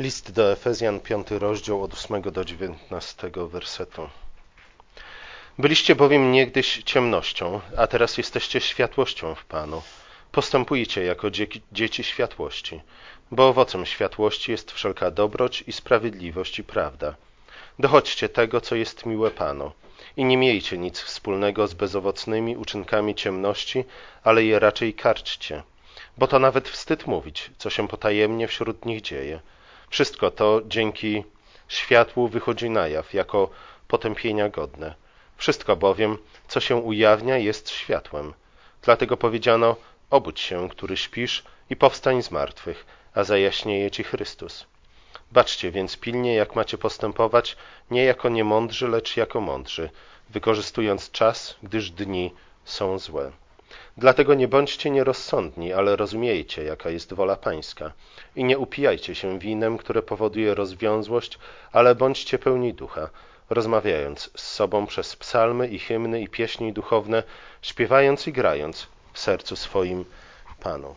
List do Efezjan, piąty rozdział od 8 do 19 wersetu. Byliście bowiem niegdyś ciemnością, a teraz jesteście światłością w Panu. Postępujcie jako dzieci światłości, bo owocem światłości jest wszelka dobroć i sprawiedliwość i prawda. Dochodźcie tego, co jest miłe Panu i nie miejcie nic wspólnego z bezowocnymi uczynkami ciemności, ale je raczej karczcie, bo to nawet wstyd mówić, co się potajemnie wśród nich dzieje. Wszystko to dzięki światłu wychodzi na jaw jako potępienia godne. Wszystko bowiem, co się ujawnia, jest światłem. Dlatego powiedziano: Obudź się, który śpisz, i powstań z martwych, a zajaśnieje ci Chrystus. Baczcie więc pilnie, jak macie postępować, nie jako niemądrzy, lecz jako mądrzy, wykorzystując czas, gdyż dni są złe. Dlatego nie bądźcie nierozsądni, ale rozumiejcie, jaka jest wola Pańska. I nie upijajcie się winem, które powoduje rozwiązłość, ale bądźcie pełni ducha, rozmawiając z sobą przez psalmy i hymny i pieśni duchowne, śpiewając i grając w sercu swoim Panu.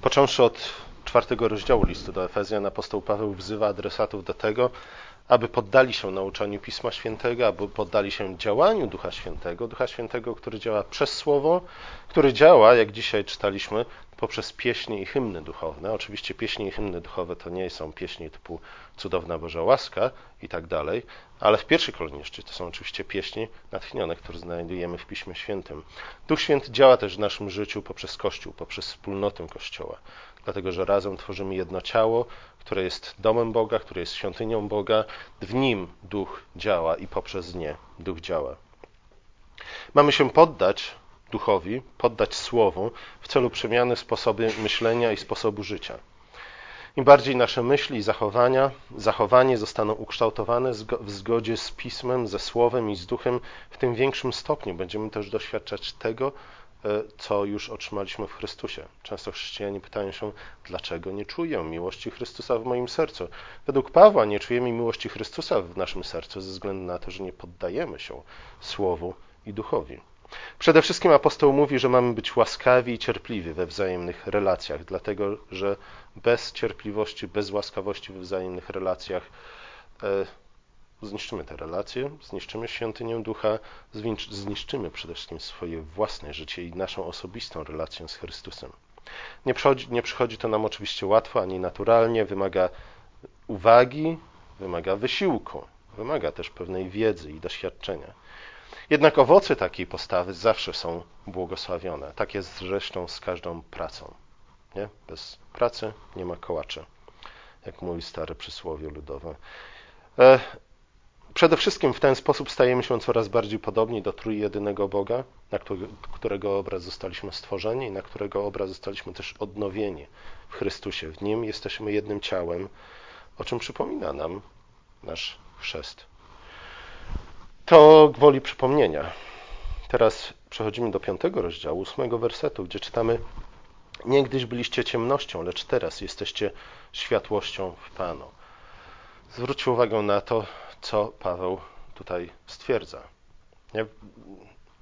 Począwszy od czwartego rozdziału listu do Efezjan, apostoł Paweł wzywa adresatów do tego, aby poddali się nauczaniu Pisma Świętego, aby poddali się działaniu Ducha Świętego, Ducha Świętego, który działa przez Słowo, który działa, jak dzisiaj czytaliśmy, poprzez pieśni i hymny duchowne. Oczywiście pieśni i hymny duchowe to nie są pieśni typu Cudowna Boża Łaska i tak dalej, ale w pierwszej kolejności to są oczywiście pieśni natchnione, które znajdujemy w Piśmie Świętym. Duch Święty działa też w naszym życiu poprzez Kościół, poprzez wspólnotę Kościoła, dlatego że razem tworzymy jedno ciało, które jest domem Boga, które jest świątynią Boga. W nim Duch działa i poprzez nie Duch działa. Mamy się poddać Duchowi, poddać Słowu w celu przemiany sposobu myślenia i sposobu życia. Im bardziej nasze myśli i zachowania, zachowanie zostaną ukształtowane w zgodzie z Pismem, ze Słowem i z Duchem, w tym większym stopniu będziemy też doświadczać tego, co już otrzymaliśmy w Chrystusie. Często chrześcijanie pytają się, dlaczego nie czuję miłości Chrystusa w moim sercu. Według Pawła nie czujemy miłości Chrystusa w naszym sercu ze względu na to, że nie poddajemy się Słowu i Duchowi. Przede wszystkim apostoł mówi, że mamy być łaskawi i cierpliwi we wzajemnych relacjach, dlatego że bez cierpliwości, bez łaskawości we wzajemnych relacjach e, zniszczymy te relacje, zniszczymy świątynię ducha, zniszczymy przede wszystkim swoje własne życie i naszą osobistą relację z Chrystusem. Nie przychodzi, nie przychodzi to nam oczywiście łatwo ani naturalnie, wymaga uwagi, wymaga wysiłku, wymaga też pewnej wiedzy i doświadczenia. Jednak owoce takiej postawy zawsze są błogosławione. Tak jest zresztą z każdą pracą. Nie? Bez pracy nie ma kołaczy, jak mówi stare przysłowie ludowe. Przede wszystkim w ten sposób stajemy się coraz bardziej podobni do trójjedynego Boga, na którego obraz zostaliśmy stworzeni i na którego obraz zostaliśmy też odnowieni w Chrystusie. W Nim jesteśmy jednym ciałem, o czym przypomina nam nasz chrzest. To gwoli przypomnienia. Teraz przechodzimy do piątego rozdziału, ósmego wersetu, gdzie czytamy Niegdyś byliście ciemnością, lecz teraz jesteście światłością w Panu. Zwróćcie uwagę na to, co Paweł tutaj stwierdza. Nie?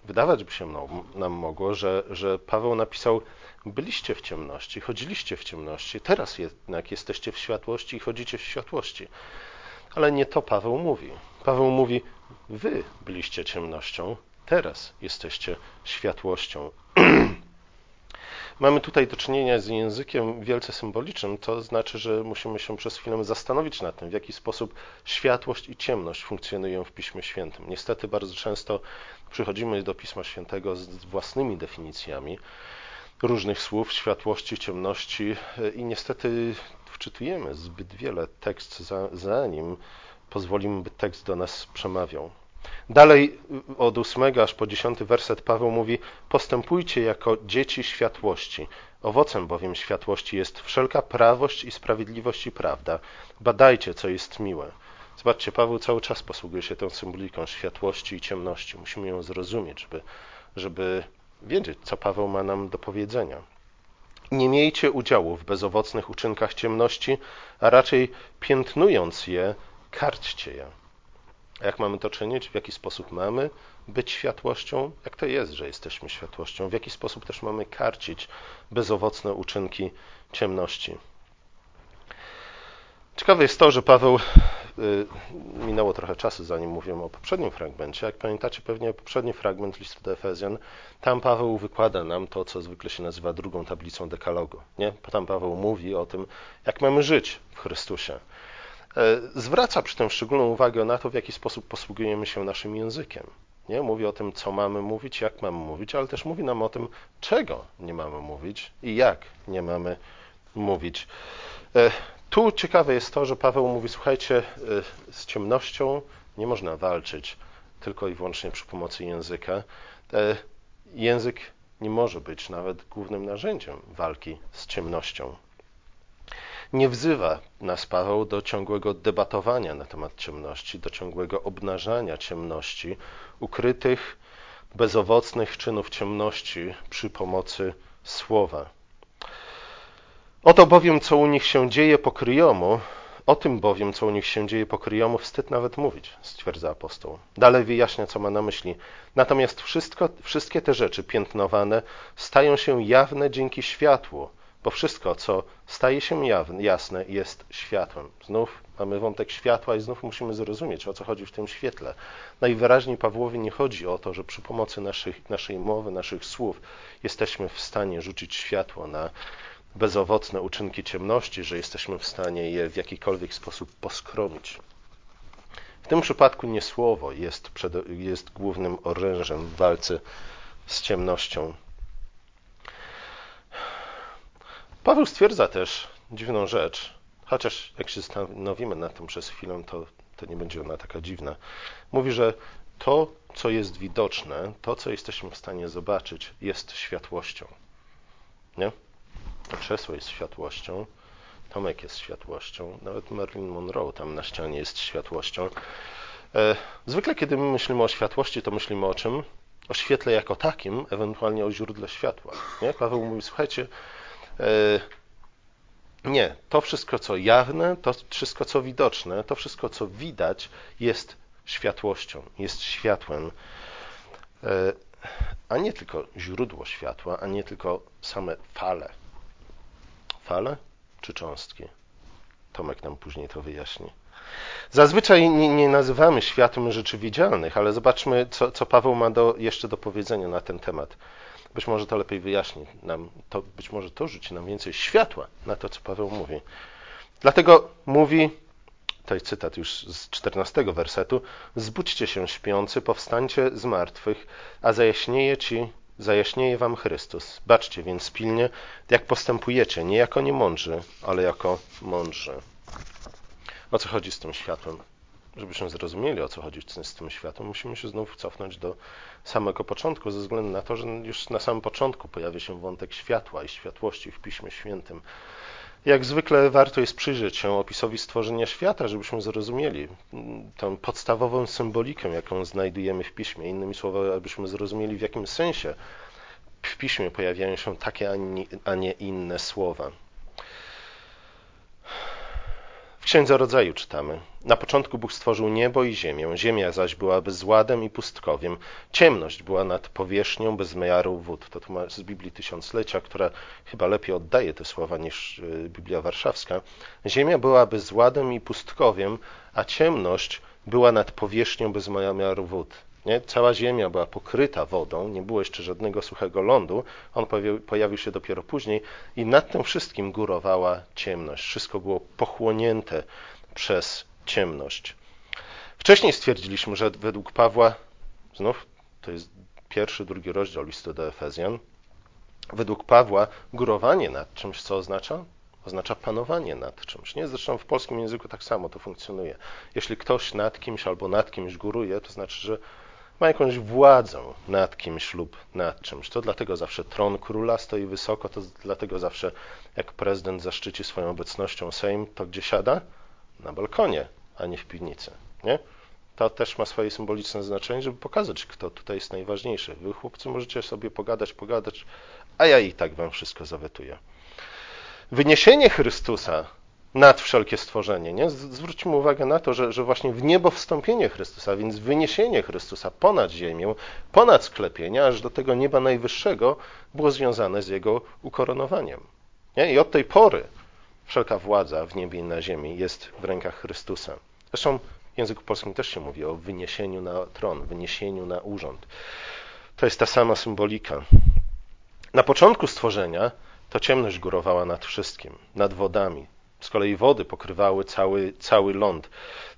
Wydawać by się nam mogło, że, że Paweł napisał: Byliście w ciemności, chodziliście w ciemności, teraz jednak jesteście w światłości i chodzicie w światłości. Ale nie to Paweł mówi. Paweł mówi: Wy byliście ciemnością, teraz jesteście światłością. Mamy tutaj do czynienia z językiem wielce symbolicznym, to znaczy, że musimy się przez chwilę zastanowić nad tym, w jaki sposób światłość i ciemność funkcjonują w Piśmie Świętym. Niestety bardzo często przychodzimy do Pisma Świętego z własnymi definicjami różnych słów, światłości, ciemności i niestety wczytujemy zbyt wiele tekst, zanim pozwolimy, by tekst do nas przemawiał. Dalej od ósmego aż po dziesiąty werset Paweł mówi: Postępujcie jako dzieci światłości. Owocem bowiem światłości jest wszelka prawość i sprawiedliwość i prawda. Badajcie, co jest miłe. Zobaczcie, Paweł cały czas posługuje się tą symboliką światłości i ciemności. Musimy ją zrozumieć, żeby, żeby wiedzieć, co Paweł ma nam do powiedzenia. Nie miejcie udziału w bezowocnych uczynkach ciemności, a raczej piętnując je, karćcie je. Jak mamy to czynić? W jaki sposób mamy być światłością? Jak to jest, że jesteśmy światłością? W jaki sposób też mamy karcić bezowocne uczynki ciemności? Ciekawe jest to, że Paweł, y, minęło trochę czasu zanim mówiłem o poprzednim fragmencie. Jak pamiętacie pewnie poprzedni fragment listu do Efezjan, tam Paweł wykłada nam to, co zwykle się nazywa drugą tablicą dekalogu. Nie? Tam Paweł mówi o tym, jak mamy żyć w Chrystusie. E, zwraca przy tym szczególną uwagę na to, w jaki sposób posługujemy się naszym językiem. Nie? Mówi o tym, co mamy mówić, jak mamy mówić, ale też mówi nam o tym, czego nie mamy mówić i jak nie mamy mówić. E, tu ciekawe jest to, że Paweł mówi: Słuchajcie, e, z ciemnością nie można walczyć tylko i wyłącznie przy pomocy języka. Język nie może być nawet głównym narzędziem walki z ciemnością. Nie wzywa nas Paweł do ciągłego debatowania na temat ciemności, do ciągłego obnażania ciemności, ukrytych, bezowocnych czynów ciemności przy pomocy słowa. Oto bowiem, co u nich się dzieje po kryjomu, o tym bowiem, co u nich się dzieje po kryjomu, wstyd nawet mówić, stwierdza apostoł. Dalej wyjaśnia, co ma na myśli. Natomiast wszystko, wszystkie te rzeczy piętnowane stają się jawne dzięki światłu, bo wszystko, co staje się jasne, jest światłem. Znów mamy wątek światła i znów musimy zrozumieć, o co chodzi w tym świetle. Najwyraźniej Pawłowi nie chodzi o to, że przy pomocy naszych, naszej mowy, naszych słów jesteśmy w stanie rzucić światło na bezowocne uczynki ciemności, że jesteśmy w stanie je w jakikolwiek sposób poskromić. W tym przypadku nie słowo jest, przed, jest głównym orężem w walce z ciemnością. Paweł stwierdza też dziwną rzecz, chociaż jak się zastanowimy nad tym przez chwilę, to, to nie będzie ona taka dziwna. Mówi, że to, co jest widoczne, to, co jesteśmy w stanie zobaczyć, jest światłością. Nie? Krzesło jest światłością, Tomek jest światłością, nawet Marilyn Monroe tam na ścianie jest światłością. E, zwykle, kiedy my myślimy o światłości, to myślimy o czym? O świetle jako takim, ewentualnie o źródle światła. Nie? Paweł mówi, słuchajcie, nie, to wszystko, co jawne, to wszystko, co widoczne, to wszystko, co widać, jest światłością, jest światłem, e, a nie tylko źródło światła, a nie tylko same fale. Fale czy cząstki? Tomek nam później to wyjaśni. Zazwyczaj nie, nie, nazywamy światłem rzeczy widzialnych, ale zobaczmy, co, co Paweł ma do, jeszcze do powiedzenia na ten temat. Być może to lepiej wyjaśni nam, to, być może to rzuci nam więcej światła na to, co Paweł mówi. Dlatego mówi, to jest cytat już z 14 wersetu, zbudźcie się śpiący, powstańcie z martwych, a zajaśnieje ci, zajaśnieje wam Chrystus. Baczcie więc pilnie, jak postępujecie, nie jako niemądrzy, ale jako mądrzy. O co chodzi z tym światłem? Żebyśmy zrozumieli, o co chodzi z tym światem, musimy się znów cofnąć do samego początku, ze względu na to, że już na samym początku pojawia się wątek światła i światłości w Piśmie Świętym. Jak zwykle warto jest przyjrzeć się opisowi stworzenia świata, żebyśmy zrozumieli tę podstawową symbolikę, jaką znajdujemy w Piśmie. Innymi słowy, abyśmy zrozumieli, w jakim sensie w Piśmie pojawiają się takie, a nie inne słowa. Księdze Rodzaju czytamy. Na początku Bóg stworzył niebo i ziemię, ziemia zaś była bezładem i pustkowiem. Ciemność była nad powierzchnią bez miaru wód. To tu z Biblii Tysiąclecia, która chyba lepiej oddaje te słowa niż y, Biblia Warszawska. Ziemia była bezładem i pustkowiem, a ciemność była nad powierzchnią bez miaru wód. Nie? Cała ziemia była pokryta wodą, nie było jeszcze żadnego suchego lądu, on pojawił się dopiero później i nad tym wszystkim górowała ciemność. Wszystko było pochłonięte przez ciemność. Wcześniej stwierdziliśmy, że według Pawła, znów to jest pierwszy, drugi rozdział listu do Efezjan, według Pawła górowanie nad czymś, co oznacza? Oznacza panowanie nad czymś. Nie? Zresztą w polskim języku tak samo to funkcjonuje. Jeśli ktoś nad kimś albo nad kimś góruje, to znaczy, że ma jakąś władzę nad kimś lub nad czymś. To dlatego zawsze tron króla stoi wysoko, to dlatego zawsze jak prezydent zaszczyci swoją obecnością Sejm, to gdzie siada? Na balkonie, a nie w piwnicy. Nie? To też ma swoje symboliczne znaczenie, żeby pokazać, kto tutaj jest najważniejszy. Wy, chłopcy, możecie sobie pogadać, pogadać, a ja i tak wam wszystko zawetuję. Wyniesienie Chrystusa nad wszelkie stworzenie. Nie? Zwróćmy uwagę na to, że, że właśnie w niebo wstąpienie Chrystusa, więc wyniesienie Chrystusa ponad ziemię, ponad sklepienia, aż do tego nieba najwyższego, było związane z jego ukoronowaniem. Nie? I od tej pory Wszelka władza w niebie i na ziemi jest w rękach Chrystusa. Zresztą w języku polskim też się mówi o wyniesieniu na tron, wyniesieniu na urząd. To jest ta sama symbolika. Na początku stworzenia to ciemność górowała nad wszystkim, nad wodami. Z kolei wody pokrywały cały, cały ląd.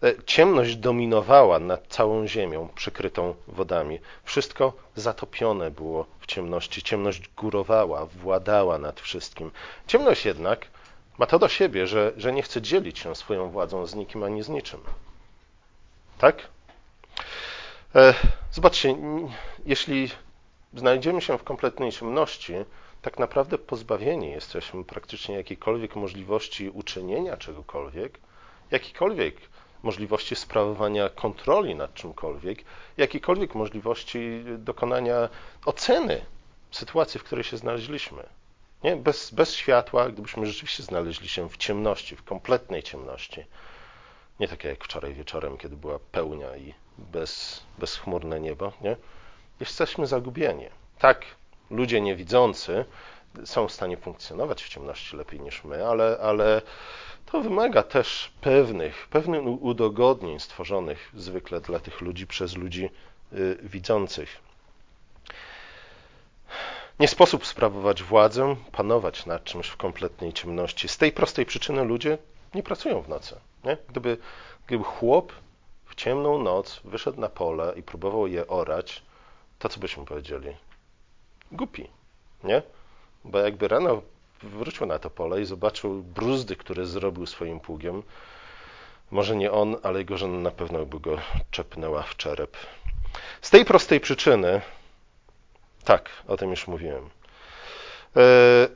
E, ciemność dominowała nad całą ziemią przykrytą wodami. Wszystko zatopione było w ciemności. Ciemność górowała, władała nad wszystkim. Ciemność jednak ma to do siebie, że, że nie chce dzielić się swoją władzą z nikim ani z niczym. Tak? E, zobaczcie, jeśli znajdziemy się w kompletnej ciemności, tak naprawdę pozbawieni jesteśmy praktycznie jakiejkolwiek możliwości uczynienia czegokolwiek, jakiejkolwiek możliwości sprawowania kontroli nad czymkolwiek, jakiejkolwiek możliwości dokonania oceny sytuacji, w której się znaleźliśmy. Nie? Bez, bez światła, gdybyśmy rzeczywiście znaleźli się w ciemności, w kompletnej ciemności, nie takie jak wczoraj wieczorem, kiedy była pełnia i bez, bezchmurne niebo, nie? jesteśmy zagubieni. Tak, ludzie niewidzący są w stanie funkcjonować w ciemności lepiej niż my, ale, ale to wymaga też pewnych, pewnych udogodnień stworzonych zwykle dla tych ludzi przez ludzi y, widzących. Nie sposób sprawować władzę, panować nad czymś w kompletnej ciemności. Z tej prostej przyczyny ludzie nie pracują w nocy. Nie? Gdyby, gdyby chłop w ciemną noc wyszedł na pole i próbował je orać, to co byśmy powiedzieli? Głupi, nie? Bo jakby rano wrócił na to pole i zobaczył bruzdy, które zrobił swoim pługiem, może nie on, ale jego żona na pewno by go czepnęła w czerep. Z tej prostej przyczyny, tak, o tym już mówiłem. E,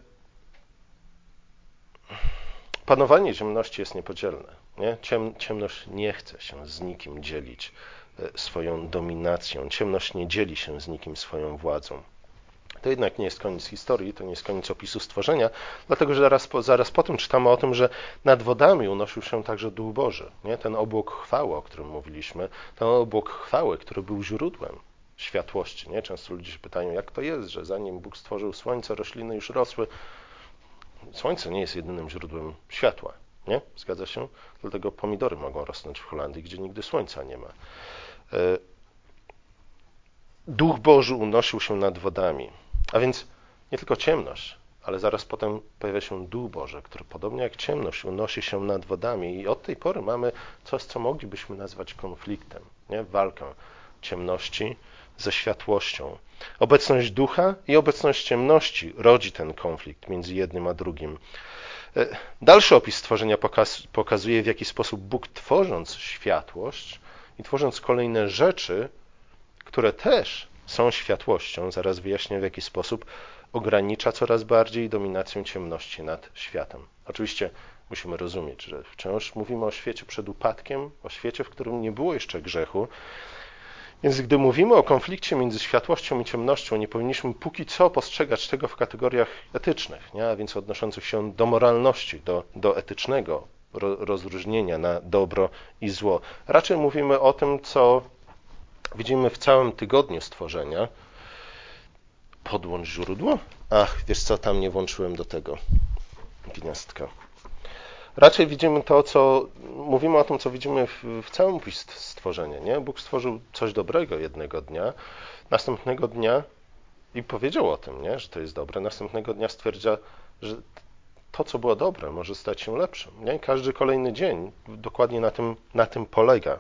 panowanie ciemności jest niepodzielne. Nie? Ciem, ciemność nie chce się z nikim dzielić e, swoją dominacją. Ciemność nie dzieli się z nikim swoją władzą. To jednak nie jest koniec historii, to nie jest koniec opisu stworzenia, dlatego że zaraz po, zaraz po tym czytamy o tym, że nad wodami unosił się także Duch Boży. Nie? Ten obłok chwały, o którym mówiliśmy, ten obłok chwały, który był źródłem światłości. Nie? Często ludzie się pytają, jak to jest, że zanim Bóg stworzył słońce, rośliny już rosły. Słońce nie jest jedynym źródłem światła. Nie? Zgadza się? Dlatego pomidory mogą rosnąć w Holandii, gdzie nigdy słońca nie ma. E, Duch Boży unosił się nad wodami. A więc nie tylko ciemność, ale zaraz potem pojawia się Duch Boży, który podobnie jak ciemność unosi się nad wodami i od tej pory mamy coś, co moglibyśmy nazwać konfliktem, nie? walkę ciemności ze światłością. Obecność ducha i obecność ciemności rodzi ten konflikt między jednym a drugim. E, dalszy opis stworzenia pokazuje, w jaki sposób Bóg tworząc światłość i tworząc kolejne rzeczy, które też są światłością, zaraz wyjaśnię w jaki sposób, ogranicza coraz bardziej dominację ciemności nad światem. Oczywiście musimy rozumieć, że wciąż mówimy o świecie przed upadkiem, o świecie, w którym nie było jeszcze grzechu. Więc gdy mówimy o konflikcie między światłością i ciemnością, nie powinniśmy póki co postrzegać tego w kategoriach etycznych, nie? a więc odnoszących się do moralności, do, do etycznego rozróżnienia na dobro i zło. Raczej mówimy o tym, co widzimy w całym tygodniu stworzenia. Podłącz źródło? Ach, wiesz co, tam nie włączyłem do tego gniazdka. Raczej widzimy to, co mówimy o tym, co widzimy w, w całym opisie stworzenia. Nie? Bóg stworzył coś dobrego jednego dnia, następnego dnia i powiedział o tym, nie? że to jest dobre. Następnego dnia stwierdza, że to, co było dobre, może stać się lepszym. Nie? Każdy kolejny dzień dokładnie na tym, na tym polega.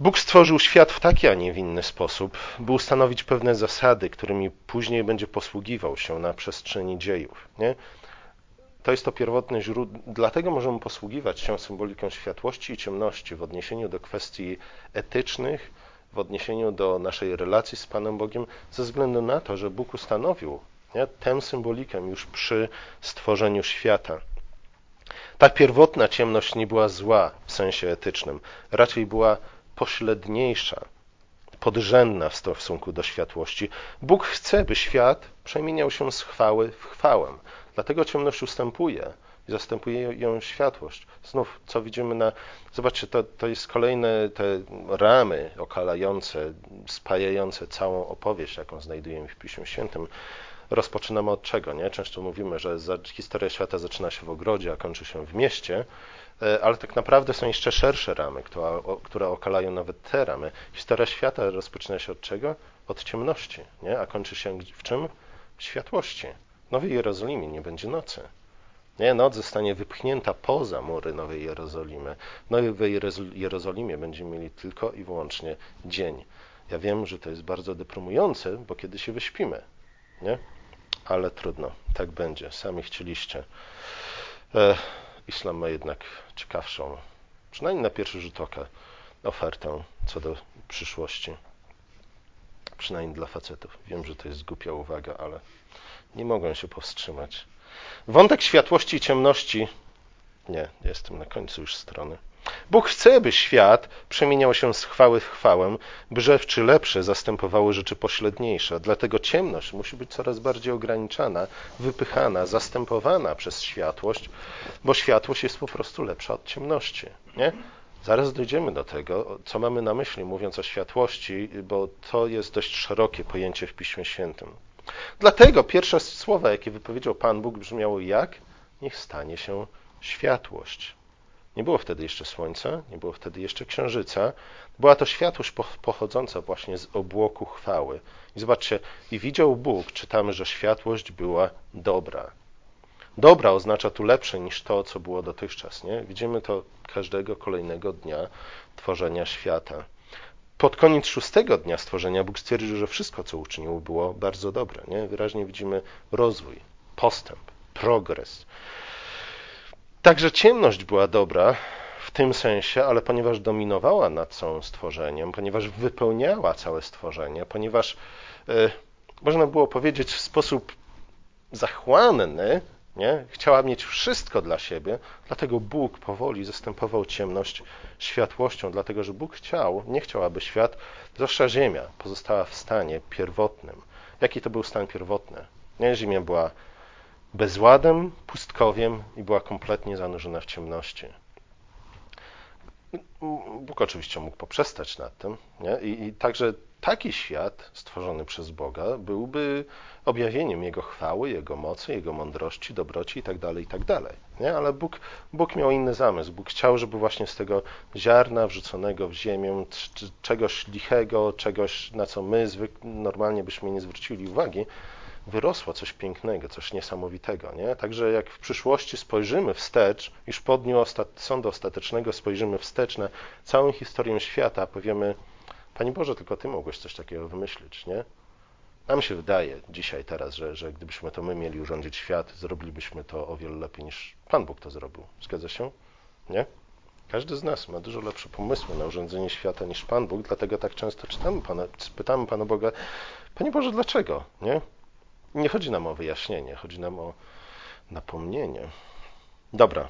Bóg stworzył świat w taki, a nie w inny sposób, by ustanowić pewne zasady, którymi później będzie posługiwał się na przestrzeni dziejów. Nie? To jest to pierwotne źródło, dlatego możemy posługiwać się symboliką światłości i ciemności w odniesieniu do kwestii etycznych, w odniesieniu do naszej relacji z Panem Bogiem, ze względu na to, że Bóg ustanowił nie, tę symbolikę już przy stworzeniu świata. Ta pierwotna ciemność nie była zła w sensie etycznym, raczej była pośredniejsza, podrzędna w stosunku do światłości. Bóg chce, by świat przemieniał się z chwały w chwałę. Dlatego ciemność ustępuje i zastępuje ją światłość. Znów, co widzimy na. Zobaczcie, to, to jest kolejne te ramy okalające, spajające całą opowieść, jaką znajdujemy w Piśmie Świętym. rozpoczynamy od czego, nie? Często mówimy, że historia świata zaczyna się w ogrodzie, a kończy się w mieście, ale tak naprawdę są jeszcze szersze ramy, które okalają nawet te ramy. Historia świata rozpoczyna się od czego? Od ciemności, nie? A kończy się w czym? W światłości. Nowej Jerozolimie nie będzie nocy. Nie, noc zostanie wypchnięta poza mury Nowej Jerozolimy. W Nowej Jerozolimie będziemy mieli tylko i wyłącznie dzień. Ja wiem, że to jest bardzo deprymujące, bo kiedy się wyśpimy, nie? Ale trudno, tak będzie. Sami chcieliście. E, islam ma jednak ciekawszą, przynajmniej na pierwszy rzut oka, ofertę co do przyszłości. Przynajmniej dla facetów. Wiem, że to jest głupia uwaga, ale nie mogę się powstrzymać. Wątek światłości i ciemności. Nie, jestem na końcu już strony. Bóg chce, by świat przemieniał się z chwały w chwałę, by rzeczy lepsze zastępowały rzeczy pośredniejsze. Dlatego ciemność musi być coraz bardziej ograniczana, wypychana, zastępowana przez światłość, bo światłość jest po prostu lepsza od ciemności. Nie? Zaraz dojdziemy do tego, co mamy na myśli, mówiąc o światłości, bo to jest dość szerokie pojęcie w Piśmie Świętym. Dlatego pierwsze słowa, jakie wypowiedział Pan Bóg, brzmiało jak? Niech stanie się. Nie było wtedy jeszcze słońca, nie było wtedy jeszcze księżyca. Była to światłość pochodząca właśnie z obłoku chwały. I zobaczcie, i widział Bóg, czytamy, że światłość była dobra. Dobra oznacza tu lepsze niż to, co było dotychczas. Nie? Widzimy to każdego kolejnego dnia tworzenia świata. Pod koniec szóstego dnia stworzenia Bóg stwierdził, że wszystko, co uczynił, było bardzo dobre. Nie? Wyraźnie widzimy rozwój, postęp, progres. Także ciemność była dobra w tym sensie, ale ponieważ dominowała nad całym stworzeniem, ponieważ wypełniała całe stworzenie, ponieważ y, można było powiedzieć w sposób zachłanny, nie? chciała mieć wszystko dla siebie, dlatego Bóg powoli zastępował ciemność światłością, dlatego że Bóg chciał, nie chciał, aby świat, zwłaszcza Ziemia, pozostała w stanie pierwotnym. Jaki to był stan pierwotny? Nie, Ziemia była bezładem, pustkowiem i była kompletnie zanurzona w ciemności. Bóg oczywiście mógł poprzestać nad tym, nie? I, I, także taki świat stworzony przez Boga byłby objawieniem Jego chwały, Jego mocy, Jego mądrości, dobroci itd., tak itd. Tak nie? Ale Bóg, Bóg miał inny zamysł. Bóg chciał, żeby właśnie z tego ziarna wrzuconego w ziemię, czegoś lichego, czegoś, na co my normalnie byśmy nie zwrócili uwagi, wyrosło coś pięknego, coś niesamowitego. Nie? Także jak w przyszłości spojrzymy wstecz, już po dniu ostat sądu ostatecznego spojrzymy wstecz na całą historię świata, powiemy, Panie Boże, tylko Ty mogłeś coś takiego wymyślić, nie? Nam się wydaje dzisiaj, teraz, że, że gdybyśmy to my mieli urządzić świat, zrobilibyśmy to o wiele lepiej niż Pan Bóg to zrobił. Zgadza się? Nie? Każdy z nas ma dużo lepsze pomysły na urządzenie świata niż Pan Bóg, dlatego tak często czytamy Pana, pytamy Pana Boga, Panie Boże, dlaczego? Nie? Nie chodzi nam o wyjaśnienie, chodzi nam o napomnienie. Dobra.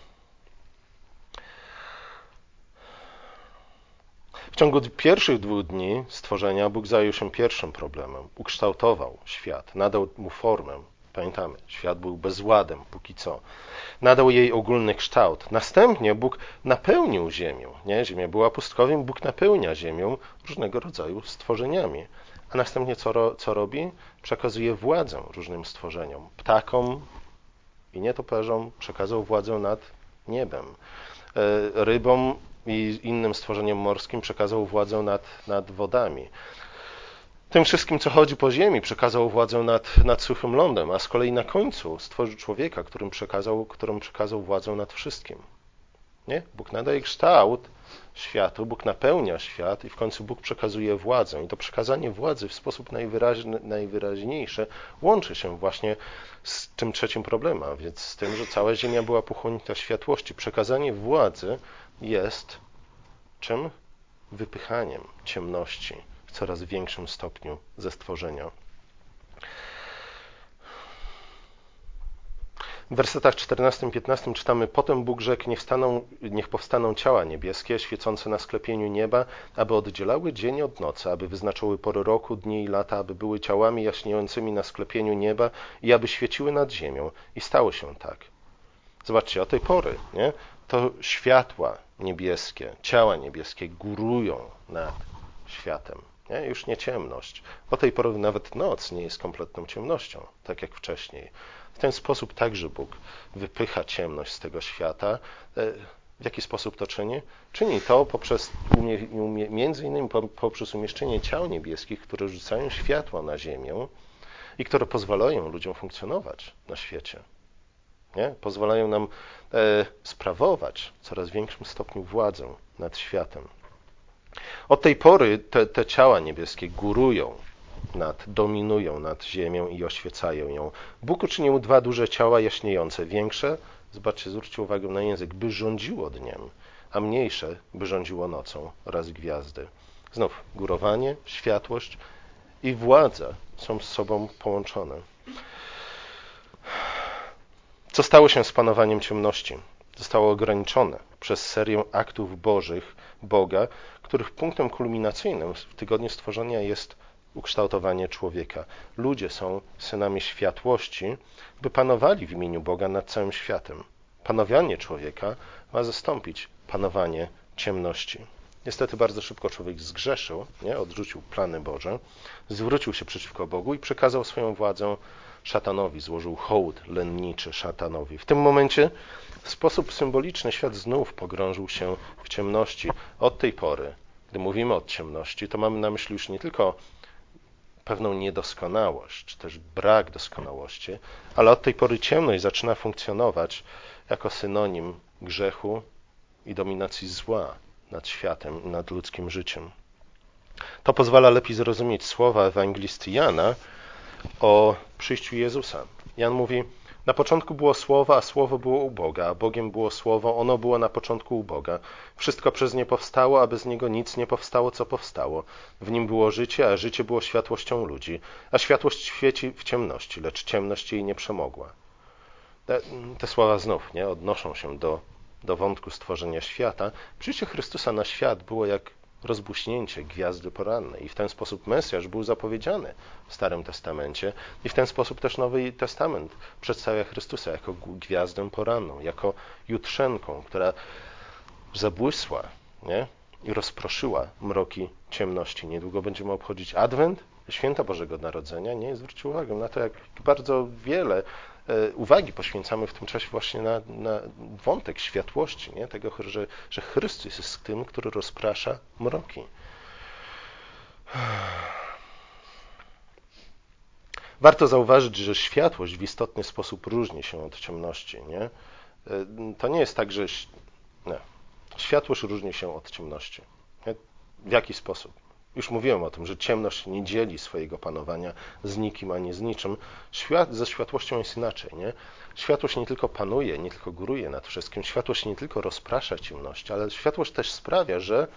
W ciągu pierwszych dwóch dni stworzenia Bóg zajął się pierwszym problemem. Ukształtował świat, nadał mu formę. Pamiętamy, świat był bezładem póki co. Nadał jej ogólny kształt. Następnie Bóg napełnił ziemię. Nie? Ziemia była pustkowiem, Bóg napełnia ziemię różnego rodzaju stworzeniami. A następnie co, co robi? Przekazuje władzę różnym stworzeniom. Ptakom i nietoperzom przekazał władzę nad niebem. E, rybom i innym stworzeniom morskim przekazał władzę nad, nad wodami. Tym wszystkim, co chodzi po ziemi, przekazał władzę nad, nad suchym lądem, a z kolei na końcu stworzył człowieka, którym przekazał, którym przekazał władzę nad wszystkim. Nie? Bóg nadaje kształt światu, Bóg napełnia świat i w końcu Bóg przekazuje władzę. I to przekazanie władzy w sposób najwyraźny, najwyraźniejszy łączy się właśnie z tym trzecim problemem, a więc z tym, że cała Ziemia była pochłonięta światłości. Przekazanie władzy jest czym? Wypychaniem ciemności w coraz większym stopniu ze stworzenia. W wersetach 14-15 czytamy: Potem Bóg rzekł: niech, staną, niech powstaną ciała niebieskie, świecące na sklepieniu nieba, aby oddzielały dzień od nocy, aby wyznaczały pory roku, dni i lata, aby były ciałami jaśniejącymi na sklepieniu nieba i aby świeciły nad ziemią. I stało się tak. Zobaczcie, o tej pory nie? to światła niebieskie, ciała niebieskie górują nad światem. Nie? Już nie ciemność. O tej pory nawet noc nie jest kompletną ciemnością, tak jak wcześniej. W ten sposób także Bóg wypycha ciemność z tego świata. E, w jaki sposób to czyni? Czyni to poprzez, między innymi poprzez umieszczenie ciał niebieskich, które rzucają światło na ziemię i które pozwalają ludziom funkcjonować na świecie. Nie? Pozwalają nam e, sprawować w coraz większym stopniu władzę nad światem. Od tej pory te, te ciała niebieskie górują nad, dominują nad ziemią i oświecają ją. Bóg uczynił dwa duże ciała jaśniejące, większe, zobaczcie, zwróćcie uwagę na język, by rządziło dniem, a mniejsze, by rządziło nocą oraz gwiazdy. Znów górowanie, światłość i władza są z sobą połączone. Co stało się z panowaniem ciemności? Zostało ograniczone przez serię aktów bożych Boga, których punktem kulminacyjnym w tygodniu stworzenia jest ukształtowanie człowieka. Ludzie są synami światłości, by panowali w imieniu Boga nad całym światem. Panowanie człowieka ma zastąpić panowanie ciemności. Niestety bardzo szybko człowiek zgrzeszył, nie? odrzucił plany Boże, zwrócił się przeciwko Bogu i przekazał swoją władzę szatanowi, złożył hołd lenniczy szatanowi. W tym momencie w sposób symboliczny świat znów pogrążył się w ciemności. Od tej pory, gdy mówimy o ciemności, to mamy na myśli już nie tylko pewną niedoskonałość, czy też brak doskonałości, ale od tej pory ciemność zaczyna funkcjonować jako synonim grzechu i dominacji zła nad światem, nad ludzkim życiem. To pozwala lepiej zrozumieć słowa ewangelisty Jana o przyjściu Jezusa. Jan mówi: Na początku było słowo, a słowo było u Boga, a Bogiem było słowo, ono było na początku u Boga. Wszystko przez nie powstało, a bez niego nic nie powstało, co powstało. W nim było życie, a życie było światłością ludzi, a światłość świeci w ciemności, lecz ciemność jej nie przemogła. Te, te słowa znów nie odnoszą się do, do wątku stworzenia świata. Przyjście Chrystusa na świat było jak rozbuśnięcie gwiazdy porannej. I w ten sposób Mesjasz był zapowiedziany w Starym Testamencie i w ten sposób też Nowy Testament przedstawia Chrystusa jako gwiazdę poranną, jako jutrzenką, która zabłysła nie? i rozproszyła mroki ciemności. Niedługo będziemy obchodzić Adwent, święta Bożego Narodzenia. Nie zwróćcie uwagę na to, jak bardzo wiele uwagi poświęcamy w tym czasie właśnie na, na wątek światłości, nie? tego, że, że Chrystus jest tym, który rozprasza mroki. Warto zauważyć, że światłość w istotny sposób różni się od ciemności. Nie? E, to nie jest tak, że nie. światłość różni się od ciemności. W jaki sposób? Już mówiłem o tym, że ciemność nie dzieli swojego panowania z nikim ani z niczym. Świat, ze światłością jest inaczej. Nie? Światłość nie tylko panuje, nie tylko góruje nad wszystkim. Światłość nie tylko rozprasza ciemność, ale światłość też sprawia, że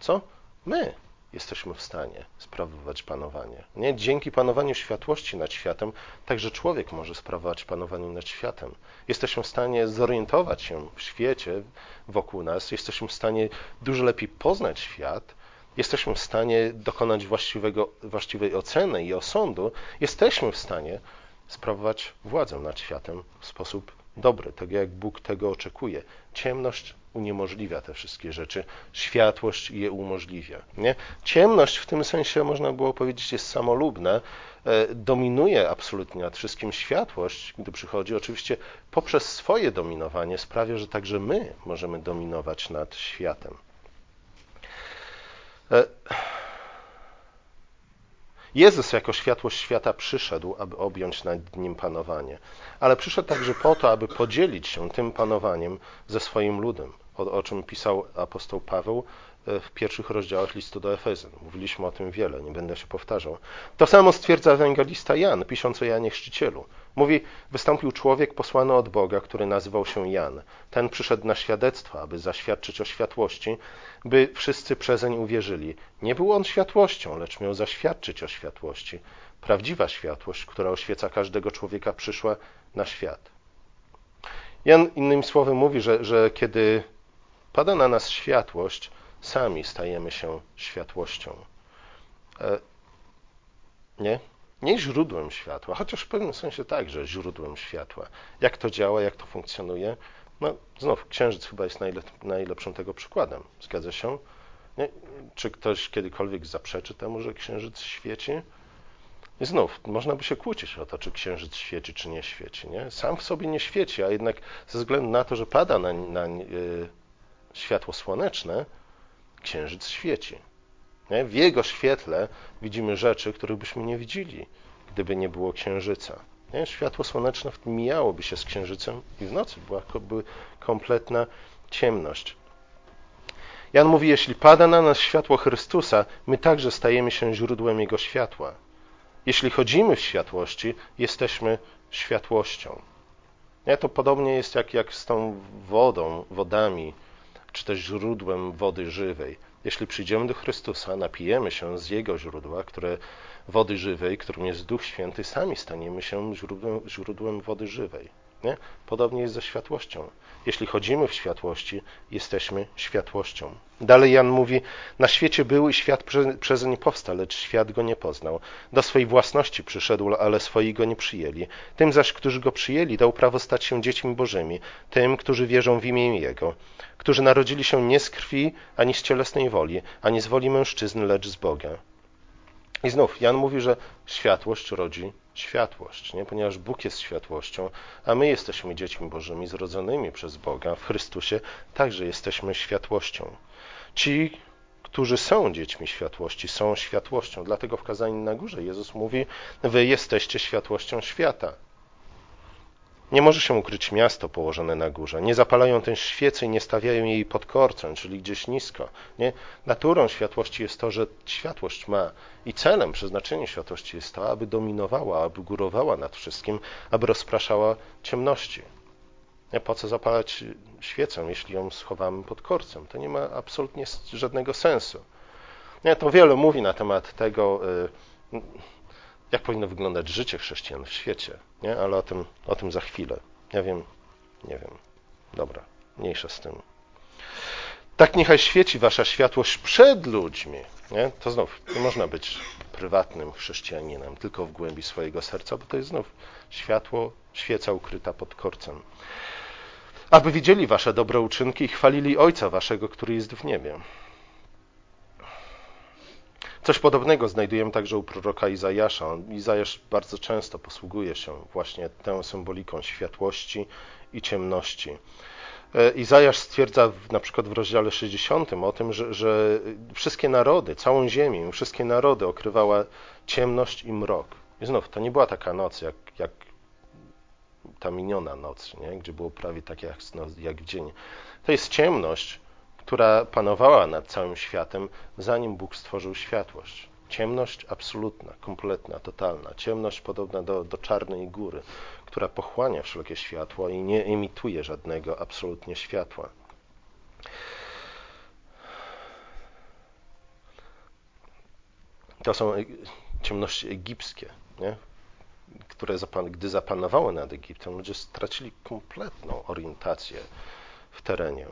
co? My jesteśmy w stanie sprawować panowanie. Nie? Dzięki panowaniu światłości nad światem, także człowiek może sprawować panowanie nad światem. Jesteśmy w stanie zorientować się w świecie wokół nas, jesteśmy w stanie dużo lepiej poznać świat, jesteśmy w stanie dokonać właściwego, właściwej oceny i osądu, jesteśmy w stanie sprawować władzę nad światem w sposób dobry, tak jak Bóg tego oczekuje. Ciemność uniemożliwia te wszystkie rzeczy, światłość je umożliwia. Nie? Ciemność w tym sensie, można było powiedzieć, jest samolubna, e, dominuje absolutnie nad wszystkim. Światłość, gdy przychodzi, oczywiście poprzez swoje dominowanie sprawia, że także my możemy dominować nad światem. E, Jezus jako światłość świata przyszedł, aby objąć nad nim panowanie, ale przyszedł także po to, aby podzielić się tym panowaniem ze swoim ludem, o, o czym pisał apostoł Paweł E, w pierwszych rozdziałach listu do Efezjan. Mówiliśmy o tym wiele, nie będę się powtarzał. To samo stwierdza ewangelista Jan, pisząc o Janie Chrzcicielu. Mówi, wystąpił człowiek posłany od Boga, który nazywał się Jan. Ten przyszedł na świadectwo, aby zaświadczyć o światłości, by wszyscy przezeń uwierzyli. Nie był on światłością, lecz miał zaświadczyć o światłości. Prawdziwa światłość, która oświeca każdego człowieka, przyszła na świat. Jan innymi słowy mówi, że, że kiedy pada na nas światłość, sami stajemy się światłością. E, nie? Nie źródłem światła, chociaż w pewnym sensie także źródłem światła. Jak to działa, jak to funkcjonuje? No, znów, księżyc chyba jest najlep najlepszym tego przykładem. Zgadza się? Nie? Czy ktoś kiedykolwiek zaprzeczy temu, że księżyc świeci? I znów, można by się kłócić o to, czy księżyc świeci, czy nie świeci. Nie? Sam w sobie nie świeci, a jednak ze względu na to, że pada na, na y, światło słoneczne, księżyc świeci. Nie? W jego świetle widzimy rzeczy, których byśmy nie widzieli, gdyby nie było księżyca. Nie? Światło słoneczne mijałoby się z księżycem i w nocy byłaby kompletna ciemność. Jan mówi, jeśli pada na nas światło Chrystusa, my także stajemy się źródłem Jego światła. Jeśli chodzimy w światłości, jesteśmy światłością. Nie? To podobnie jest jak, jak z tą wodą, wodami, czy też źródłem wody żywej. Jeśli przyjdziemy do Chrystusa, napijemy się z Jego źródła, które wody żywej, którym jest Duch Święty, sami staniemy się źródłem, źródłem wody żywej. Nie? Podobnie jest ze światłością. Jeśli chodzimy w światłości, jesteśmy światłością. Dalej Jan mówi: Na świecie był i świat prze, przeze powstał, lecz świat go nie poznał. Do swojej własności przyszedł, ale swoi go nie przyjęli. Tym zaś, którzy go przyjęli, dał prawo stać się dziećmi Bożymi, tym, którzy wierzą w imię Jego, którzy narodzili się nie z krwi, ani z cielesnej woli, ani z woli mężczyzny, lecz z Boga. I znów Jan mówi, że światłość rodzi światłość, nie? ponieważ Bóg jest światłością, a my jesteśmy dziećmi Bożymi zrodzonymi przez Boga w Chrystusie, także jesteśmy światłością. Ci, którzy są dziećmi światłości, są światłością. Dlatego w kazaniu na górze Jezus mówi: Wy jesteście światłością świata. Nie może się ukryć miasto położone na górze. Nie zapalają też świecy i nie stawiają jej pod korcem, czyli gdzieś nisko. Nie? Naturą światłości jest to, że światłość ma i celem, przeznaczeniem światłości jest to, aby dominowała, aby górowała nad wszystkim, aby rozpraszała ciemności. Po co zapalać świecę, jeśli ją schowamy pod korcem? To nie ma absolutnie żadnego sensu. Nie? To wiele mówi na temat tego, y, jak powinno wyglądać życie chrześcijan w świecie, nie? ale o tym, o tym za chwilę. Ja wiem, nie wiem. Dobra, mniejsza z tym. Tak niechaj świeci wasza światłość przed ludźmi. Nie? To znów, nie można być prywatnym chrześcijaninem tylko w głębi swojego serca, bo to jest znów światło, świeca ukryta pod korcem. Aby widzieli wasze dobre uczynki i chwalili Ojca waszego, który jest w niebie. Coś podobnego znajdujemy także u proroka Izajasza. Izajasz bardzo często posługuje się właśnie tą symboliką światłości i ciemności. E, Izajasz stwierdza na przykład w rozdziale 60 o tym, że, że wszystkie narody, całą ziemię, wszystkie narody okrywała ciemność i mrok. I znów, to nie była taka noc jak, jak ta miniona noc, nie? gdzie było prawie tak jak, jak w dzień. To jest ciemność, która panowała nad całym światem, zanim Bóg stworzył światłość. Ciemność absolutna, kompletna, totalna. Ciemność podobna do, do czarnej góry, która pochłania wszelkie światło i nie emituje żadnego absolutnie światła. To są ciemności egipskie, nie? które gdy zapanowały nad Egiptem, ludzie stracili kompletną orientację w terenie.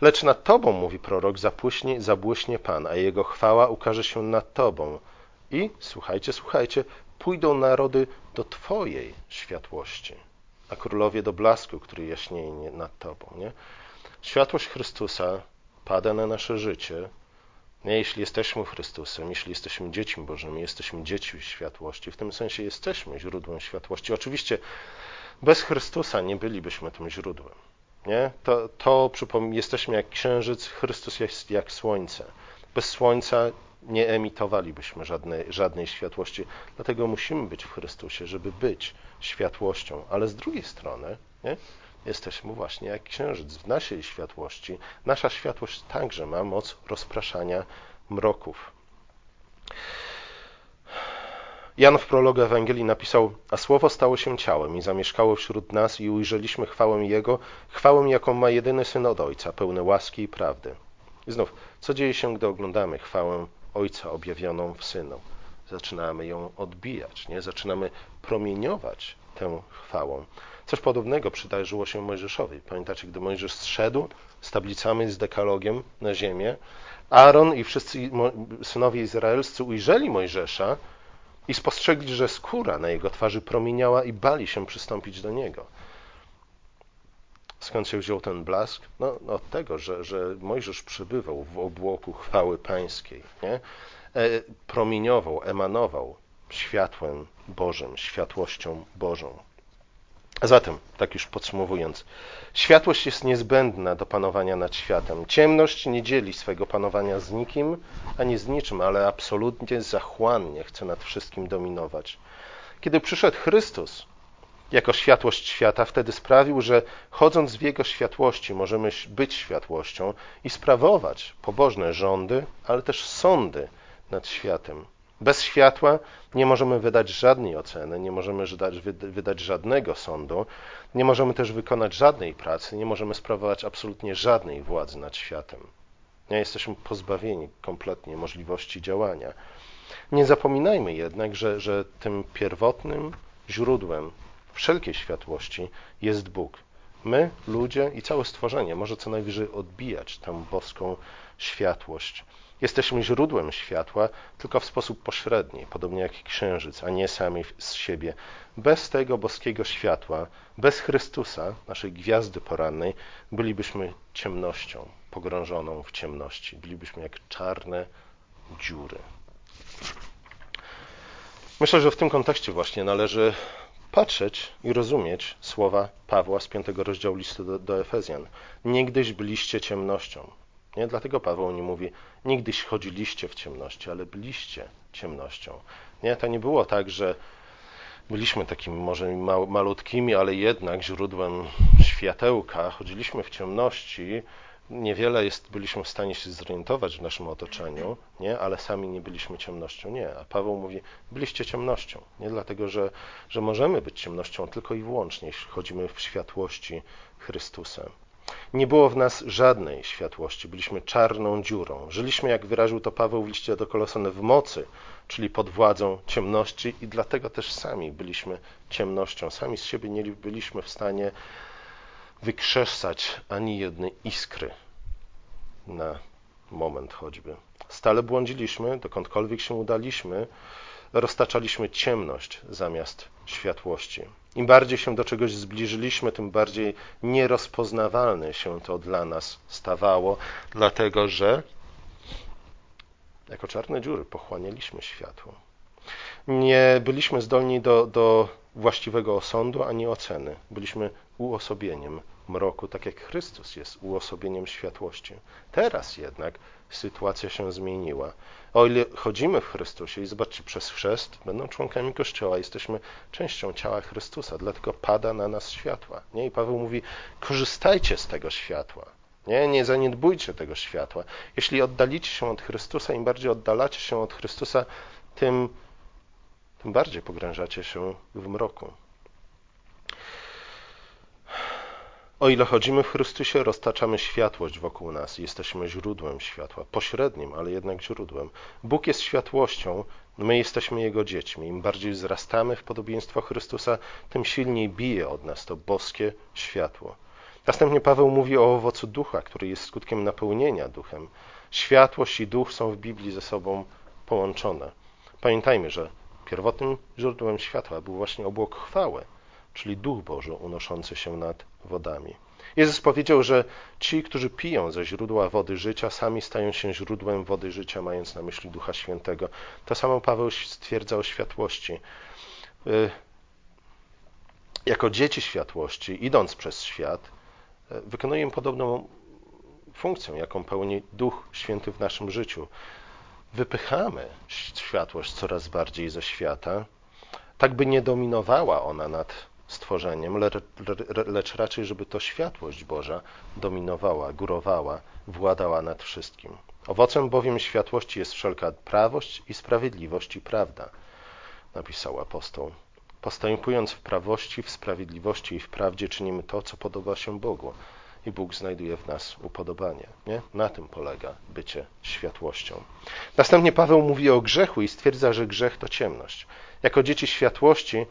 Lecz nad tobą, mówi prorok, zapłyśnie, zabłyśnie Pan, a jego chwała ukaże się nad tobą. I, słuchajcie, słuchajcie, pójdą narody do twojej światłości, a królowie do blasku, który jaśnieje nad tobą. Nie? Światłość Chrystusa pada na nasze życie. Nie, jeśli jesteśmy Chrystusem, jeśli jesteśmy dziećmi Bożymi, jesteśmy dziećmi światłości, w tym sensie jesteśmy źródłem światłości. Oczywiście bez Chrystusa nie bylibyśmy tym źródłem. Nie? To, to jesteśmy jak księżyc, Chrystus jest jak słońce. Bez słońca nie emitowalibyśmy żadnej, żadnej światłości. Dlatego musimy być w Chrystusie, żeby być światłością. Ale z drugiej strony nie? jesteśmy właśnie jak księżyc w naszej światłości. Nasza światłość także ma moc rozpraszania mroków. Jan w prologu Ewangelii napisał: A słowo stało się ciałem i zamieszkało wśród nas, i ujrzeliśmy chwałę Jego, chwałę, jaką ma jedyny syn od Ojca, pełny łaski i prawdy. I znów, co dzieje się, gdy oglądamy chwałę Ojca objawioną w synu? Zaczynamy ją odbijać, nie? zaczynamy promieniować tę chwałą. Coś podobnego przydarzyło się Mojżeszowi. Pamiętacie, gdy Mojżesz zszedł z tablicami, z dekalogiem na ziemię, Aaron i wszyscy synowie izraelscy ujrzeli Mojżesza, i spostrzegli, że skóra na jego twarzy promieniała i bali się przystąpić do niego. Skąd się wziął ten blask? No, no od tego, że, że Mojżesz przebywał w obłoku chwały pańskiej, nie? E, promieniował, emanował światłem Bożym, światłością Bożą. A zatem, tak już podsumowując, światłość jest niezbędna do panowania nad światem. Ciemność nie dzieli swego panowania z nikim ani z niczym, ale absolutnie zachłannie chce nad wszystkim dominować. Kiedy przyszedł Chrystus jako światłość świata, wtedy sprawił, że chodząc w Jego światłości możemy być światłością i sprawować pobożne rządy, ale też sądy nad światem. Bez światła nie możemy wydać żadnej oceny, nie możemy wydać żadnego sądu, nie możemy też wykonać żadnej pracy, nie możemy sprawować absolutnie żadnej władzy nad światem. Nie jesteśmy pozbawieni kompletnie możliwości działania. Nie zapominajmy jednak, że, że tym pierwotnym źródłem wszelkiej światłości jest Bóg. My, ludzie i całe stworzenie może co najwyżej odbijać tę boską światłość. Jesteśmy źródłem światła tylko w sposób pośredni, podobnie jak księżyc, a nie sami z siebie. Bez tego boskiego światła, bez Chrystusa, naszej gwiazdy porannej, bylibyśmy ciemnością, pogrążoną w ciemności. Bylibyśmy jak czarne dziury. Myślę, że w tym kontekście właśnie należy patrzeć i rozumieć słowa Pawła z piątego rozdziału listu do, do Efezjan. Niegdyś byliście ciemnością, nie? Dlatego Paweł nie mówi, nigdyś chodziliście w ciemności, ale byliście ciemnością. Nie? To nie było tak, że byliśmy takimi może malutkimi, ale jednak źródłem światełka, chodziliśmy w ciemności, niewiele jest, byliśmy w stanie się zorientować w naszym otoczeniu, nie? ale sami nie byliśmy ciemnością. Nie. A Paweł mówi, byliście ciemnością. Nie dlatego, że, że możemy być ciemnością tylko i wyłącznie, jeśli chodzimy w światłości Chrystusa. Nie było w nas żadnej światłości, byliśmy czarną dziurą. Żyliśmy, jak wyraził to Paweł w liście do Kolosan, w mocy, czyli pod władzą ciemności i dlatego też sami byliśmy ciemnością. Sami z siebie nie byliśmy w stanie wykrzesać ani jednej iskry na moment choćby. Stale błądziliśmy, dokądkolwiek się udaliśmy, roztaczaliśmy ciemność zamiast światłości. Im bardziej się do czegoś zbliżyliśmy, tym bardziej nierozpoznawalne się to dla nas stawało, dlatego że jako czarne dziury pochłanialiśmy światło. Nie byliśmy zdolni do, do właściwego osądu ani oceny. Byliśmy uosobieniem mroku, tak jak Chrystus jest uosobieniem światłości. Teraz jednak sytuacja się zmieniła. O ile chodzimy w Chrystusie i zobaczcie, przez chrzest będą członkami Kościoła, jesteśmy częścią ciała Chrystusa, dlatego pada na nas światła. Nie? I Paweł mówi, korzystajcie z tego światła. Nie, nie zaniedbujcie tego światła. Jeśli oddalicie się od Chrystusa, im bardziej oddalacie się od Chrystusa, tym, tym bardziej pogrążacie się w mroku. O ile chodzimy w Chrystusie, roztaczamy światłość wokół nas. Jesteśmy źródłem światła, pośrednim, ale jednak źródłem. Bóg jest światłością, my jesteśmy Jego dziećmi. Im bardziej wzrastamy w podobieństwo Chrystusa, tym silniej bije od nas to boskie światło. Następnie Paweł mówi o owocu ducha, który jest skutkiem napełnienia duchem. Światłość i duch są w Biblii ze sobą połączone. Pamiętajmy, że pierwotnym źródłem światła był właśnie obłok chwały czyli Duch Boży unoszący się nad wodami. Jezus powiedział, że ci, którzy piją ze źródła wody życia, sami stają się źródłem wody życia, mając na myśli Ducha Świętego. To samo Paweł stwierdza o światłości. Y, jako dzieci światłości, idąc przez świat, y, wykonujemy podobną funkcję, jaką pełni Duch Święty w naszym życiu. Wypychamy światłość coraz bardziej ze świata, tak by nie dominowała ona nad stworzeniem, lecz raczej, żeby to światłość Boża dominowała, górowała, władała nad wszystkim. Owocem bowiem światłości jest wszelka prawość i sprawiedliwość i prawda, napisał apostoł. Postępując w prawości, w sprawiedliwości i w prawdzie czynimy to, co podoba się Bogu. I Bóg znajduje w nas upodobanie. Nie? Na tym polega bycie światłością. Następnie Paweł mówi o grzechu i stwierdza, że grzech to ciemność. Jako dzieci światłości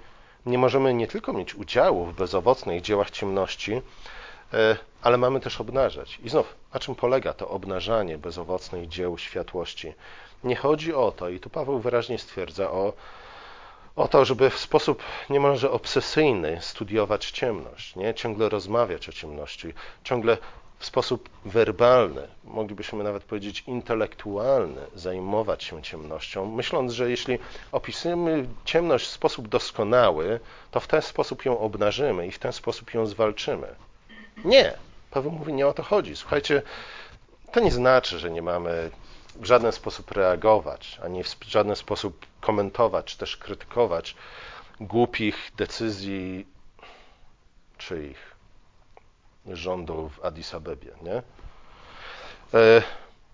nie możemy nie tylko mieć udziału w bezowocnych dziełach ciemności, e, ale mamy też obnażać. I znów, na czym polega to obnażanie bezowocnych dzieł światłości? Nie chodzi o to, i tu Paweł wyraźnie stwierdza, o o to, żeby w sposób niemalże obsesyjny studiować ciemność, nie? ciągle rozmawiać o ciemności, ciągle w sposób werbalny, moglibyśmy nawet powiedzieć intelektualny, zajmować się ciemnością, myśląc, że jeśli opisujemy ciemność w sposób doskonały, to w ten sposób ją obnażymy i w ten sposób ją zwalczymy. Nie. Paweł mówi, nie o to chodzi. Słuchajcie, to nie znaczy, że nie mamy w żaden sposób reagować, ani w żaden sposób komentować, czy też krytykować głupich decyzji czyich rządu w Addis Abebie. Nie? E,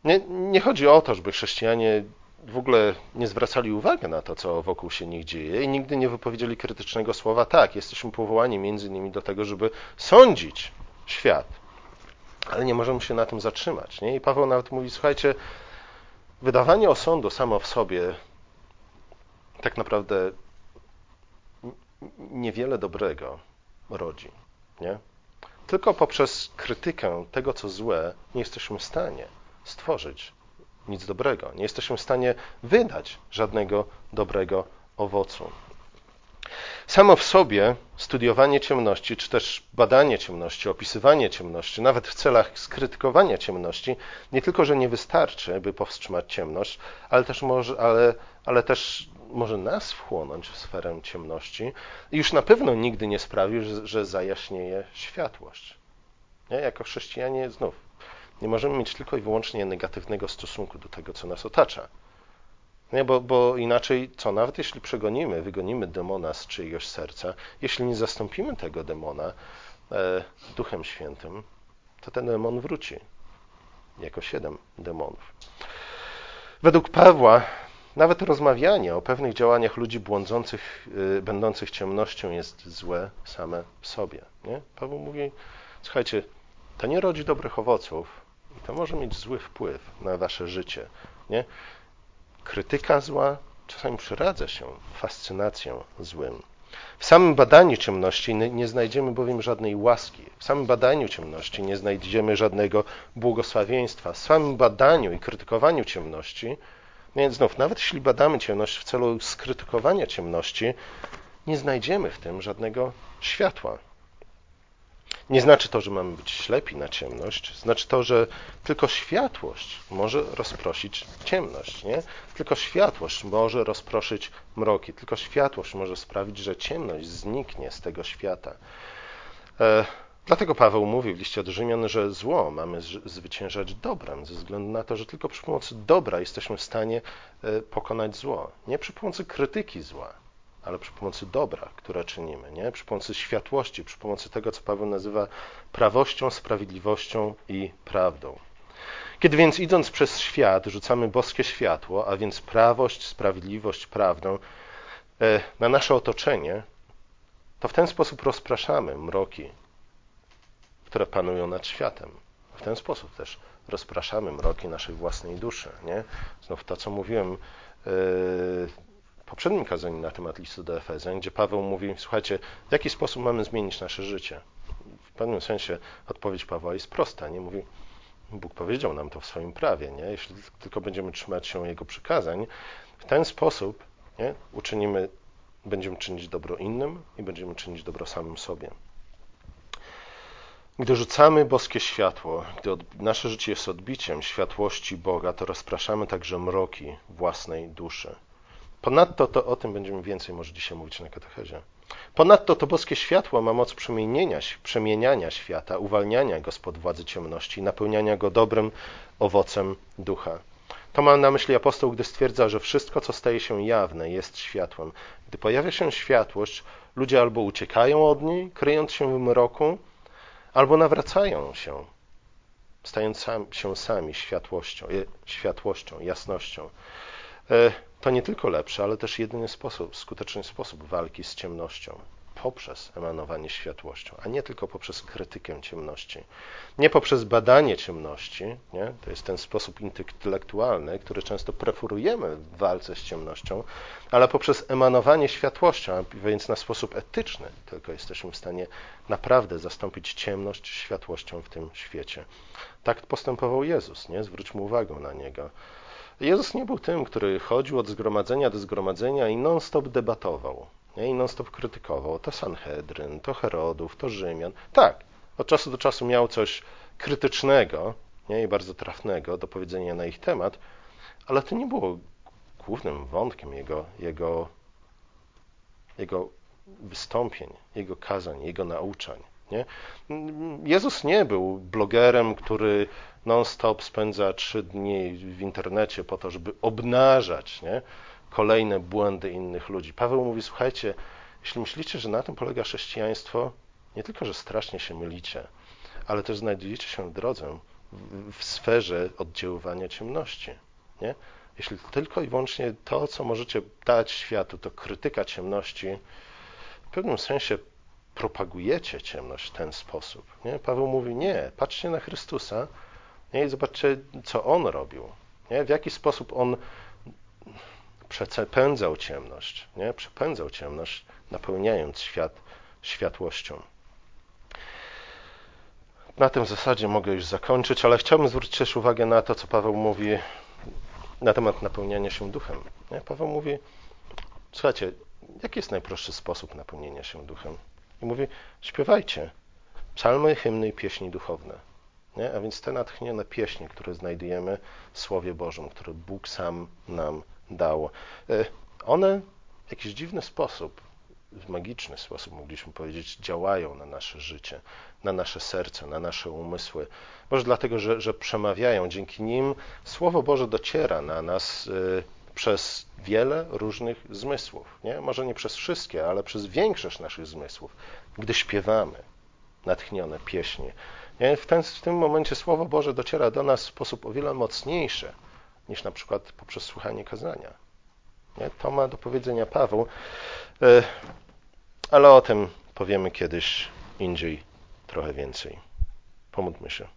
nie, nie chodzi o to, żeby chrześcijanie w ogóle nie zwracali uwagi na to, co wokół się nich dzieje i nigdy nie wypowiedzieli krytycznego słowa. Tak, jesteśmy powołani między innymi do tego, żeby sądzić świat, ale nie możemy się na tym zatrzymać. Nie? I Paweł nawet mówi, słuchajcie, wydawanie osądu samo w sobie tak naprawdę niewiele dobrego rodzi. Nie? Tylko poprzez krytykę tego, co złe, nie jesteśmy w stanie stworzyć nic dobrego. Nie jesteśmy w stanie wydać żadnego dobrego owocu. Samo w sobie studiowanie ciemności, czy też badanie ciemności, opisywanie ciemności, nawet w celach skrytykowania ciemności, nie tylko, że nie wystarczy, by powstrzymać ciemność, ale też może, ale, ale też może nas wchłonąć w sferę ciemności i już na pewno nigdy nie sprawi, że, zajaśnieje światłość. Nie? Jako chrześcijanie znów nie możemy mieć tylko i wyłącznie negatywnego stosunku do tego, co nas otacza. Nie, bo, bo inaczej co, nawet jeśli przegonimy, wygonimy demona z czyjegoś serca, jeśli nie zastąpimy tego demona e, Duchem Świętym, to ten demon wróci jako siedem demonów. Według Pawła nawet rozmawianie o pewnych działaniach ludzi błądzących, y, będących ciemnością jest złe same w sobie. Nie? Paweł mówi, słuchajcie, to nie rodzi dobrych owoców i to może mieć zły wpływ na wasze życie. Nie? Krytyka zła czasami przyradza się fascynacją złym. W samym badaniu ciemności nie znajdziemy bowiem żadnej łaski. W samym badaniu ciemności nie znajdziemy żadnego błogosławieństwa. W samym badaniu i krytykowaniu ciemności więc znów, nawet jeśli badamy ciemność w celu skrytykowania ciemności, nie znajdziemy w tym żadnego światła. Nie znaczy to, że mamy być ślepi na ciemność, znaczy to, że tylko światłość może rozproszyć ciemność, nie? Tylko światłość może rozproszyć mroki, tylko światłość może sprawić, że ciemność zniknie z tego świata. Dlatego Paweł mówi w liście do Rzymian, że zło mamy zwyciężać dobrem, ze względu na to, że tylko przy pomocy dobra jesteśmy w stanie e, pokonać zło. Nie przy pomocy krytyki zła, ale przy pomocy dobra, które czynimy, nie? przy pomocy światłości, przy pomocy tego, co Paweł nazywa prawością, sprawiedliwością i prawdą. Kiedy więc idąc przez świat rzucamy boskie światło, a więc prawość, sprawiedliwość, prawdę e, na nasze otoczenie, to w ten sposób rozpraszamy mroki które panują nad światem. W ten sposób też rozpraszamy mroki naszej własnej duszy. Nie? Znów to, co mówiłem yy, w poprzednim kazaniu na temat listu do Efezjan, gdzie Paweł mówi, słuchajcie, w jaki sposób mamy zmienić nasze życie? W pewnym sensie odpowiedź Pawła jest prosta. Nie mówi, Bóg powiedział nam to w swoim prawie. Nie? Jeśli tylko będziemy trzymać się Jego przykazań, w ten sposób nie? uczynimy, będziemy czynić dobro innym i będziemy czynić dobro samym sobie. Gdy rzucamy boskie światło, gdy nasze życie jest odbiciem światłości Boga, to rozpraszamy także mroki własnej duszy. Ponadto to o tym będziemy więcej może dzisiaj mówić na katechezie. Ponadto to boskie światło ma moc przemienienia, przemieniania świata, uwalniania go spod władzy ciemności, napełniania go dobrym owocem ducha. To ma na myśli apostoł, gdy stwierdza, że wszystko, co staje się jawne, jest światłem. Gdy pojawia się światłość, ludzie albo uciekają od niej, kryjąc się w mroku, albo nawracają się, stając się sami światłością, światłością, jasnością. E, to nie tylko lepszy, ale też jedyny sposób, skuteczny sposób walki z ciemnością poprzez emanowanie światłością, a nie tylko poprzez krytykę ciemności. Nie poprzez badanie ciemności, nie? to jest ten sposób intelektualny, który często preferujemy w walce z ciemnością, ale poprzez emanowanie światłością, więc na sposób etyczny, tylko jesteśmy w stanie naprawdę zastąpić ciemność światłością w tym świecie. Tak postępował Jezus, nie? zwróćmy uwagę na Niego. Jezus nie był tym, który chodził od zgromadzenia do zgromadzenia i non-stop debatował. Nie? I non-stop krytykował to Sanhedryn, to Herodów, to Rzymian. Tak, od czasu do czasu miał coś krytycznego nie? i bardzo trafnego do powiedzenia na ich temat, ale to nie było głównym wątkiem jego, jego, jego wystąpień, jego kazań, jego nauczań. Nie? Jezus nie był blogerem, który non-stop spędza trzy dni w internecie po to, żeby obnażać nie? Kolejne błędy innych ludzi. Paweł mówi: Słuchajcie, jeśli myślicie, że na tym polega chrześcijaństwo, nie tylko, że strasznie się mylicie, ale też znajdujecie się w drodze w, w sferze oddziaływania ciemności. Nie? Jeśli tylko i wyłącznie to, co możecie dać światu, to krytyka ciemności, w pewnym sensie propagujecie ciemność w ten sposób. Nie? Paweł mówi, nie, patrzcie na Chrystusa nie? i zobaczcie, co On robił. Nie? W jaki sposób On przepędzał ciemność, nie? przepędzał ciemność, napełniając świat światłością. Na tym zasadzie mogę już zakończyć, ale chciałbym zwrócić też uwagę na to, co Paweł mówi na temat napełniania się duchem. Nie? Paweł mówi, słuchajcie, jaki jest najprostszy sposób napełnienia się duchem? I mówi, śpiewajcie psalmy, hymny i pieśni duchowne. Nie? A więc te natchnione pieśni, które znajdujemy w Słowie Bożym, które Bóg sam nam dał, e, one w jakiś dziwny sposób, w magiczny sposób, mogliśmy powiedzieć, działają na nasze życie, na nasze serce, na nasze umysły. Może dlatego, że, że przemawiają. Dzięki nim Słowo Boże dociera na nas e, przez wiele różnych zmysłów. Nie? Może nie przez wszystkie, ale przez większość naszych zmysłów, gdy śpiewamy natchnione pieśnie. Nie? W, ten, w tym momencie Słowo Boże dociera do nas w sposób o wiele mocniejszy niż na przykład poprzez słuchanie kazania. Nie? To ma do powiedzenia Paweł, e, ale o tym powiemy kiedyś indziej trochę więcej. Pomódlmy się.